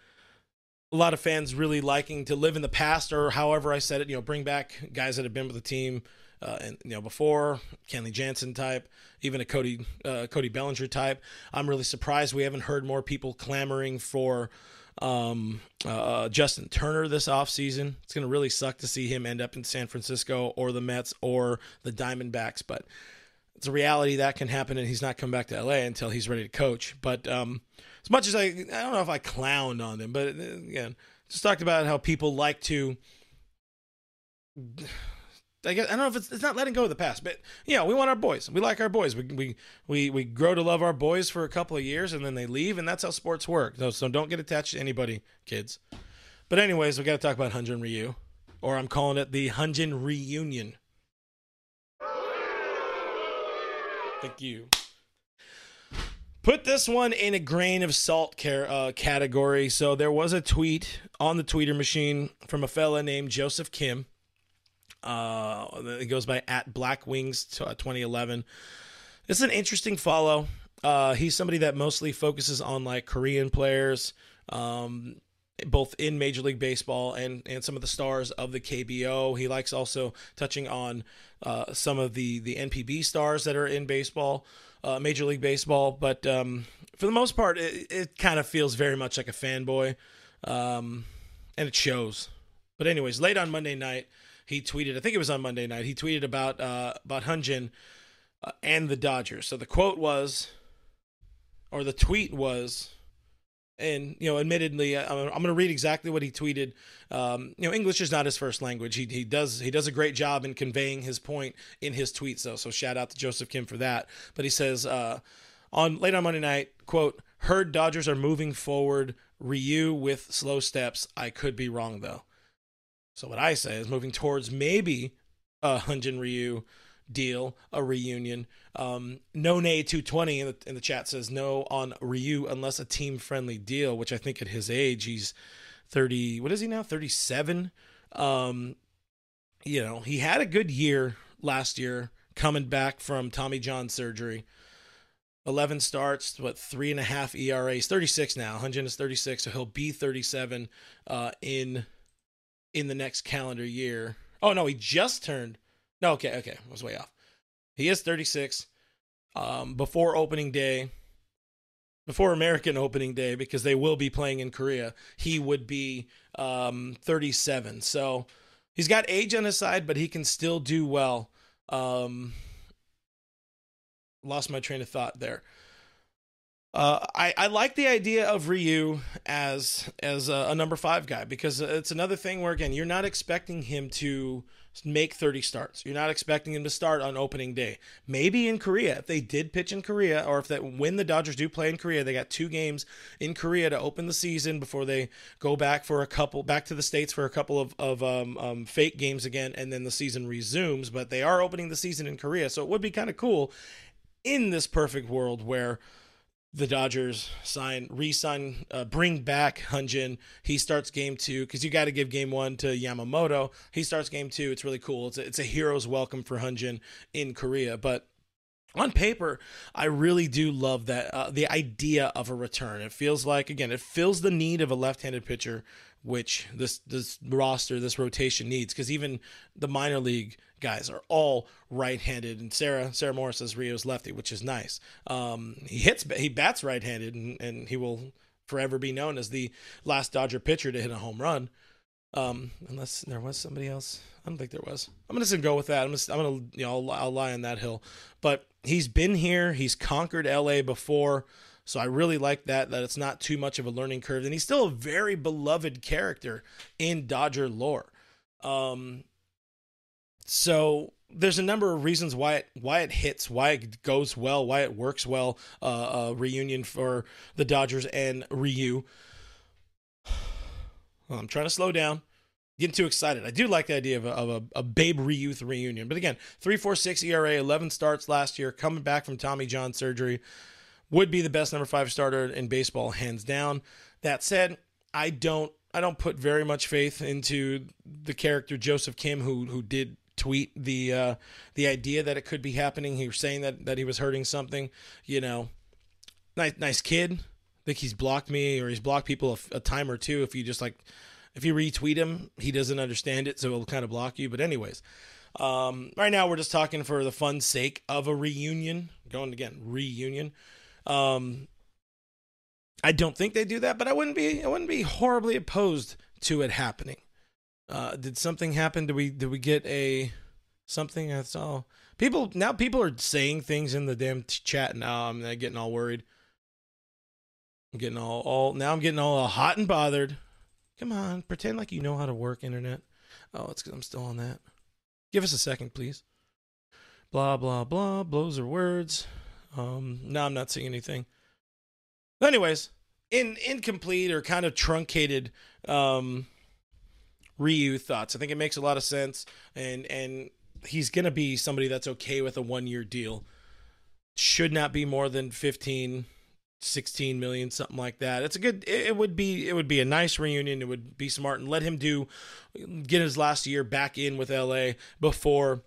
a lot of fans really liking to live in the past or however I said it, you know, bring back guys that have been with the team uh, and you know before Kenley Jansen type, even a Cody uh, Cody Bellinger type. I'm really surprised we haven't heard more people clamoring for um, uh, Justin Turner this offseason. It's going to really suck to see him end up in San Francisco or the Mets or the Diamondbacks, but it's a reality that can happen, and he's not come back to LA until he's ready to coach. But um, as much as I, I don't know if I clowned on him, but uh, again, just talked about how people like to I guess I don't know if it's it's not letting go of the past, but yeah, we want our boys. We like our boys. We we we we grow to love our boys for a couple of years, and then they leave, and that's how sports work. So, so don't get attached to anybody, kids. But anyways, we got to talk about Hyun Jin Ryu, or I'm calling it the Hyun Jin reunion. Thank you. Put this one in a grain of salt car- uh, category. So there was a tweet on the tweeter machine from a fella named Joseph Kim. Uh, it goes by at Black Wings uh, 2011. It's an interesting follow. Uh, he's somebody that mostly focuses on like Korean players, um, both in Major League Baseball and and some of the stars of the KBO. He likes also touching on uh, some of the the NPB stars that are in baseball, uh, Major League Baseball. But um, for the most part, it, it kind of feels very much like a fanboy, um, and it shows. But anyways, late on Monday night, he tweeted. I think it was on Monday night. He tweeted about uh, about Hyun Jin uh, and the Dodgers. So the quote was, or the tweet was, and you know, admittedly, I'm, I'm going to read exactly what he tweeted. Um, you know, English is not his first language. He he does he does a great job in conveying his point in his tweets, though. So shout out to Joseph Kim for that. But he says uh, on late on Monday night, quote: "Heard Dodgers are moving forward. Ryu with slow steps. I could be wrong though." So what I say is moving towards maybe a Hyun Jin Ryu deal, a reunion. Um, no nay 220 in the, in the chat says no on Ryu unless a team friendly deal, which I think at his age he's 30. What is he now? 37. Um, you know he had a good year last year coming back from Tommy John surgery. 11 starts, what three and a half ERA. He's 36 now. Hyun Jin is 36, so he'll be 37 uh, in in the next calendar year. Oh no, he just turned. No, okay, okay, I was way off. He is 36. Um, before opening day, before American opening day, because they will be playing in Korea, he would be um, 37. So he's got age on his side, but he can still do well. Um, lost my train of thought there. Uh, I, I like the idea of Ryu as as a, a number five guy because it's another thing where again you're not expecting him to make 30 starts. You're not expecting him to start on opening day. Maybe in Korea, if they did pitch in Korea, or if that when the Dodgers do play in Korea, they got two games in Korea to open the season before they go back for a couple back to the states for a couple of of um, um, fake games again, and then the season resumes. But they are opening the season in Korea, so it would be kind of cool in this perfect world where the Dodgers sign, re-sign, uh, bring back Hyun Jin. He starts game two because you got to give game one to Yamamoto. He starts game two. It's really cool. It's a, it's a hero's welcome for Hyun Jin in Korea, but on paper, I really do love that uh, the idea of a return. It feels like again, it fills the need of a left-handed pitcher, which this this roster, this rotation needs. Because even the minor league guys are all right-handed, and Sarah Sarah Morris is Rio's lefty, which is nice. Um, he hits, he bats right-handed, and, and he will forever be known as the last Dodger pitcher to hit a home run. Um, unless there was somebody else, I don't think there was. I'm gonna just go with that. I'm just, I'm gonna, you know, I'll, I'll lie on that hill. But he's been here. He's conquered LA before, so I really like that. That it's not too much of a learning curve, and he's still a very beloved character in Dodger lore. Um, so there's a number of reasons why it why it hits, why it goes well, why it works well. Uh, a reunion for the Dodgers and Ryu. Well, I'm trying to slow down. Getting too excited. I do like the idea of a, of a, a Babe Reuth reunion. But again, 3.46 ERA, 11 starts last year, coming back from Tommy John surgery. Would be the best number five starter in baseball, hands down. That said, I don't I don't put very much faith into the character Joseph Kim, who who did tweet the uh, the idea that it could be happening. He was saying that that he was hurting something. You know, nice nice kid. I think he's blocked me or he's blocked people a, a time or two. If you just like, if you retweet him, he doesn't understand it, so he'll kind of block you. But anyways, um, right now we're just talking for the fun sake of a reunion. Going again, reunion. Um, I don't think they do that, but I wouldn't be I wouldn't be horribly opposed to it happening. Uh, did something happen? Did we did we get a something? That's all. People now people are saying things in the damn chat now. I'm getting all worried. I'm getting all all now. I'm getting all hot and bothered. Come on, pretend like you know how to work internet. Oh, it's because I'm still on that. Give us a second, please. Blah blah blah. Blows are words. Um, no, I'm not seeing anything. Anyways, in incomplete or kind of truncated um, Ryu thoughts. I think it makes a lot of sense, and and he's gonna be somebody that's okay with a one year deal. Should not be more than 15, 16 million, something like that. It's a good. It it would be. It would be a nice reunion. It would be smart and let him do, get his last year back in with LA before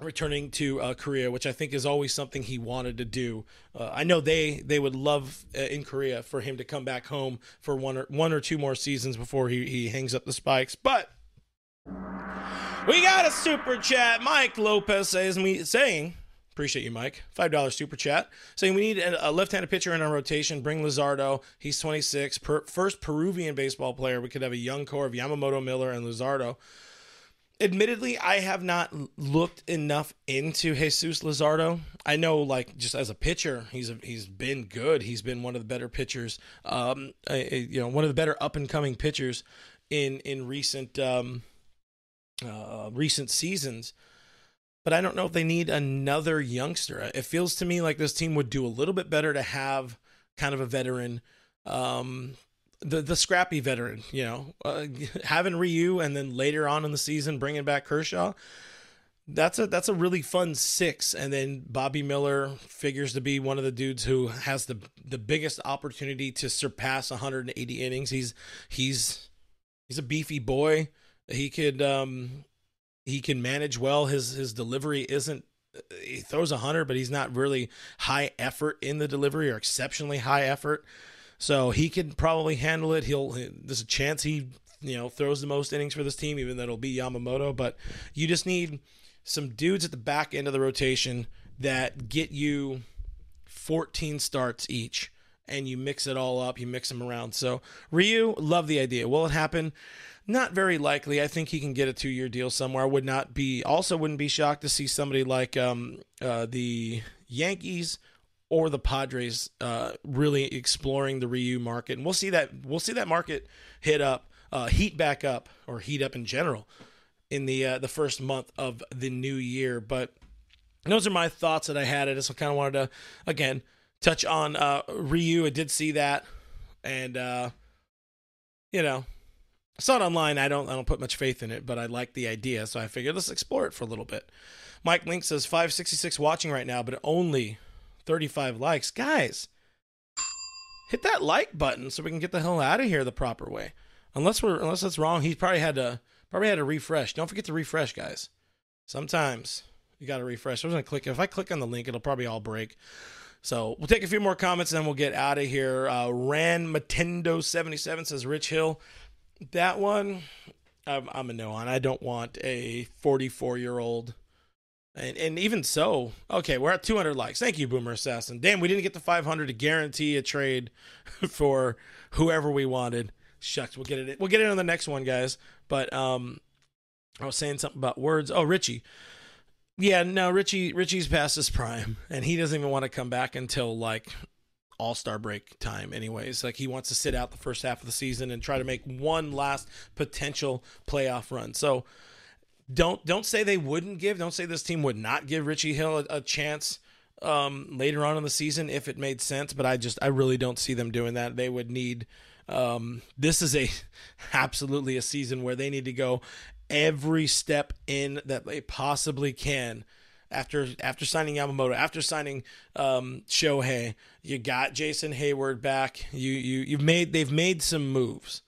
returning to uh, Korea, which I think is always something he wanted to do. Uh, I know they they would love uh, in Korea for him to come back home for one or one or two more seasons before he he hangs up the spikes, but. We got a super chat. Mike Lopez says me saying, appreciate you, Mike. Five dollars super chat saying we need a, a left-handed pitcher in our rotation. Bring Luzardo. He's 26, per, first Peruvian baseball player. We could have a young core of Yamamoto, Miller, and Luzardo. Admittedly, I have not looked enough into Jesus Luzardo. I know, like, just as a pitcher, he's a, he's been good. He's been one of the better pitchers. Um, you know, one of the better up and coming pitchers in in recent um, uh, recent seasons. But I don't know if they need another youngster. It feels to me like this team would do a little bit better to have kind of a veteran, um, the the scrappy veteran. You know, uh, having Ryu and then later on in the season bringing back Kershaw. That's a that's a really fun six, and then Bobby Miller figures to be one of the dudes who has the the biggest opportunity to surpass 180 innings. He's he's he's a beefy boy. He could um he can manage well. His his delivery isn't he throws a hundred, but he's not really high effort in the delivery or exceptionally high effort. So he can probably handle it. He'll there's a chance he you know throws the most innings for this team, even though it'll be Yamamoto. But you just need some dudes at the back end of the rotation that get you 14 starts each and you mix it all up, you mix them around. So Ryu, love the idea. Will it happen? Not very likely. I think he can get a two-year deal somewhere. I would not be also wouldn't be shocked to see somebody like um, uh, the Yankees or the Padres uh, really exploring the Ryu market, and we'll see that we'll see that market hit up, uh, heat back up, or heat up in general in the uh, the first month of the new year. But those are my thoughts that I had. I just kind of wanted to again touch on uh, Ryu. I did see that, and uh, you know, I saw it online. I don't I don't put much faith in it, but I like the idea, so I figured let's explore it for a little bit. Mike Link says 566 watching right now, but only 35 likes. Guys, hit that like button so we can get the hell out of here the proper way. Unless we're unless that's wrong, he probably had to probably had to refresh. Don't forget to refresh, guys. Sometimes you got to refresh. I was gonna click. If I click on the link, it'll probably all break. So we'll take a few more comments and then we'll get out of here. Uh, Ran Matendo seventy seven says Rich Hill. That one, I'm, I'm a no on. I don't want a forty four year old. And, and even so, okay, we're at 200 likes. Thank you, Boomer Assassin. Damn, we didn't get the 500 to guarantee a trade for whoever we wanted. Shucks, we'll get it. We'll get it on the next one, guys. But um, I was saying something about words. Oh, Richie. Yeah, no, Richie. Richie's past his prime, and he doesn't even want to come back until like All Star break time. Anyways, like he wants to sit out the first half of the season and try to make one last potential playoff run. So don't don't say they wouldn't give. Don't say this team would not give Richie Hill a, a chance um, later on in the season if it made sense. But I just I really don't see them doing that. They would need. Um, this is a absolutely a season where they need to go every step in that they possibly can. After after signing Yamamoto, after signing um, Shohei, you got Jason Heyward back. You you you've made they've made some moves,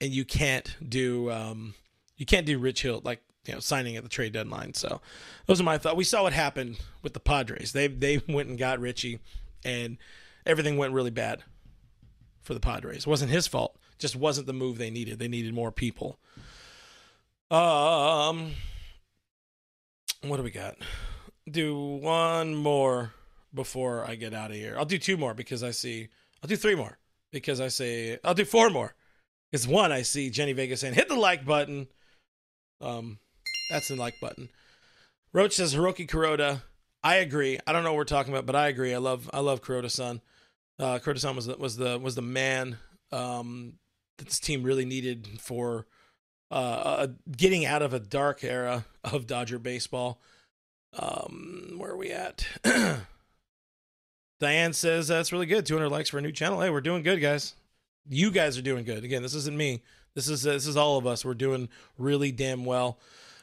and you can't do um, you can't do Rich Hill like you know signing at the trade deadline. So those are my thoughts. We saw what happened with the Padres. They they went and got Richie, and everything went really bad for the Padres. It wasn't his fault. Just wasn't the move they needed. They needed more people. Um, what do we got? Do one more before I get out of here. I'll do two more because I see. I'll do three more because I say. I'll do four more. It's one, I see Jenny Vega saying, "Hit the like button." Um, that's the like button. Roach says Hiroki Kuroda. I agree. I don't know what we're talking about, but I agree. I love I love Kuroda San. Uh, Kuroda San was the, was the was the man um, that this team really needed for uh, uh, getting out of a dark era of Dodger baseball. Um, where are we at? Diane says that's really good. 200 likes for a new channel. Hey, we're doing good, guys. You guys are doing good. Again, this isn't me. This is this is all of us. We're doing really damn well.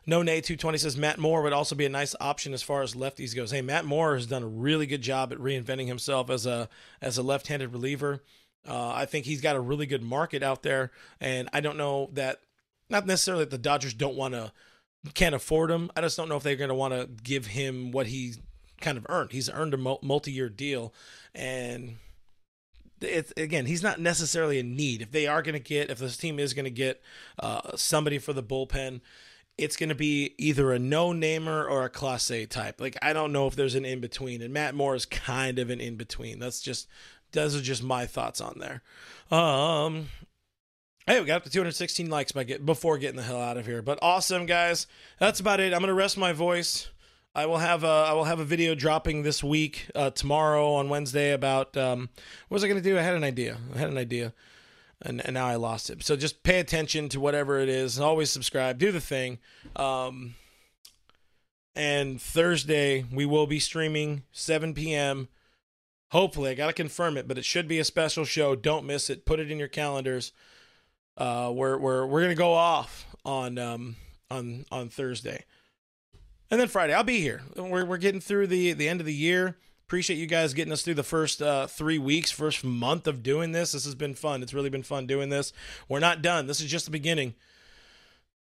No Nay 220 says Matt Moore would also be a nice option as far as lefties goes. Hey, Matt Moore has done a really good job at reinventing himself as a as a left-handed reliever. Uh, I think he's got a really good market out there, and I don't know that not necessarily that the Dodgers don't want to can't afford him. I just don't know if they're going to want to give him what he kind of earned. He's earned a multi-year deal, and it's again, he's not necessarily a need. If they are going to get, if this team is going to get uh, somebody for the bullpen, it's going to be either a no-namer or a Clase type. Like I don't know if there's an in between, and Matt Moore is kind of an in between. That's just those are just my thoughts on there. Um, Hey, we got up to 216 likes by get, before getting the hell out of here. But awesome, guys. That's about it. I'm gonna rest my voice. I will have a I will have a video dropping this week uh, tomorrow on Wednesday about um, what was I gonna do? I had an idea. I had an idea, and, and now I lost it. So just pay attention to whatever it is. and Always subscribe. Do the thing. Um, and Thursday we will be streaming 7 p.m. Hopefully, I gotta confirm it, but it should be a special show. Don't miss it. Put it in your calendars uh, we're we're we're gonna go off on um, on on Thursday, and then Friday I'll be here. We're we're getting through the the end of the year. Appreciate you guys getting us through the first uh, three weeks, first month of doing this. This has been fun. It's really been fun doing this. We're not done. This is just the beginning.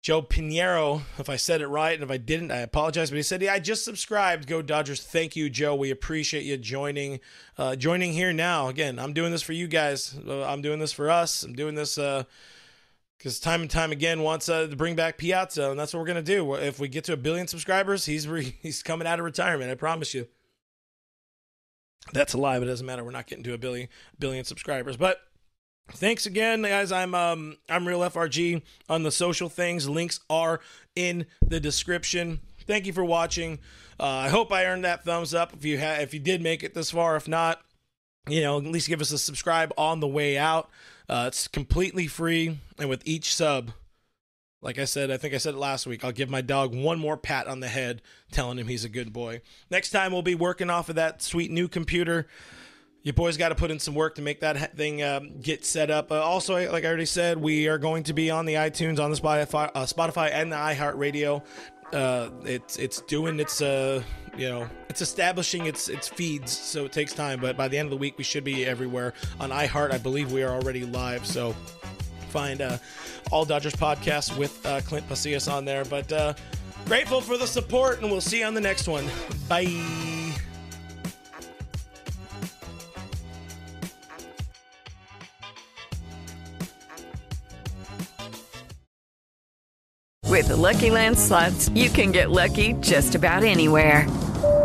Joe Pinheiro, if I said it right, and if I didn't, I apologize. But he said, "Yeah, I just subscribed. Go Dodgers! Thank you, Joe. We appreciate you joining, uh, joining here now. Again, I'm doing this for you guys. Uh, I'm doing this for us. I'm doing this uh, because time and time again wants uh, to bring back Piazza, and that's what we're gonna do. If we get to a billion subscribers, he's re- he's coming out of retirement. I promise you. That's a lie, but it doesn't matter. We're not getting to a billion billion subscribers. But thanks again, guys. I'm um I'm real FRG on the social things. Links are in the description. Thank you for watching. Uh, I hope I earned that thumbs up. If you had, if you did make it this far, if not, you know, at least give us a subscribe on the way out. Uh, it's completely free, and with each sub, like I said, I think I said it last week, I'll give my dog one more pat on the head, telling him he's a good boy. Next time, we'll be working off of that sweet new computer. Your boys got to put in some work to make that thing um, get set up. Uh, also, like I already said, we are going to be on the iTunes, on the Spotify, uh, Spotify and the iHeartRadio. Uh, it's it's doing its uh you know it's establishing its its feeds, so it takes time. But by the end of the week, we should be everywhere on iHeart. I believe we are already live, so find uh, all Dodgers podcasts with uh, Clint Pasillas on there. But uh, grateful for the support, and we'll see you on the next one. Bye. With the Lucky Land slots, you can get lucky just about anywhere.